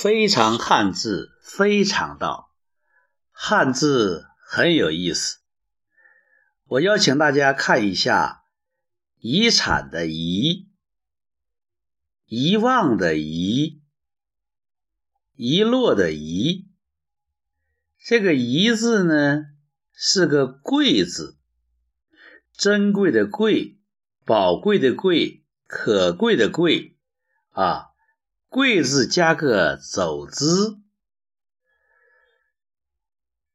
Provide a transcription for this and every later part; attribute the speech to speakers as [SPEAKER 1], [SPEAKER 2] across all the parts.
[SPEAKER 1] 非常汉字，非常道。汉字很有意思，我邀请大家看一下“遗产”的“遗”、“遗忘”的“遗”、“遗落”的“遗”。这个“遗”字呢，是个“贵”字，珍贵的“贵”，宝贵的“贵”，可贵的“贵”啊。贵字加个走之，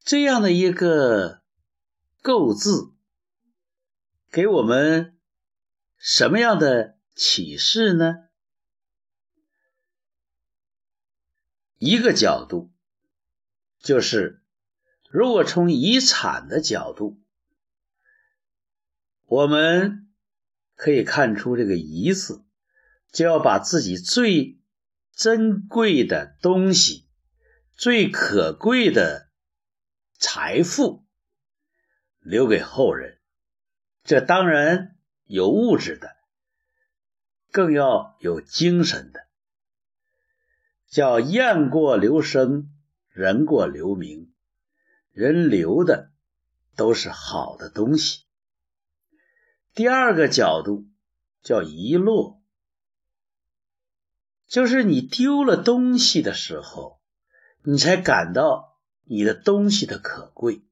[SPEAKER 1] 这样的一个构字，给我们什么样的启示呢？一个角度就是，如果从遗产的角度，我们可以看出这个“遗”字，就要把自己最珍贵的东西，最可贵的财富，留给后人。这当然有物质的，更要有精神的。叫雁过留声，人过留名。人留的都是好的东西。第二个角度叫遗落。就是你丢了东西的时候，你才感到你的东西的可贵。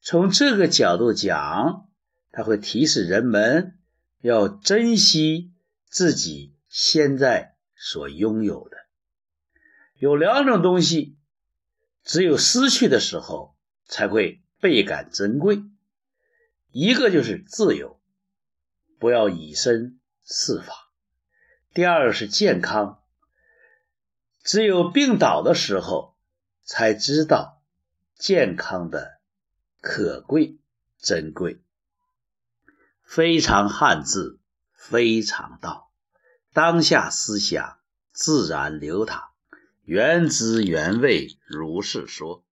[SPEAKER 1] 从这个角度讲，它会提示人们要珍惜自己现在所拥有的。有两种东西，只有失去的时候才会倍感珍贵。一个就是自由，不要以身试法。第二是健康，只有病倒的时候才知道健康的可贵珍贵。非常汉字，非常道，当下思想自然流淌，原汁原味如是说。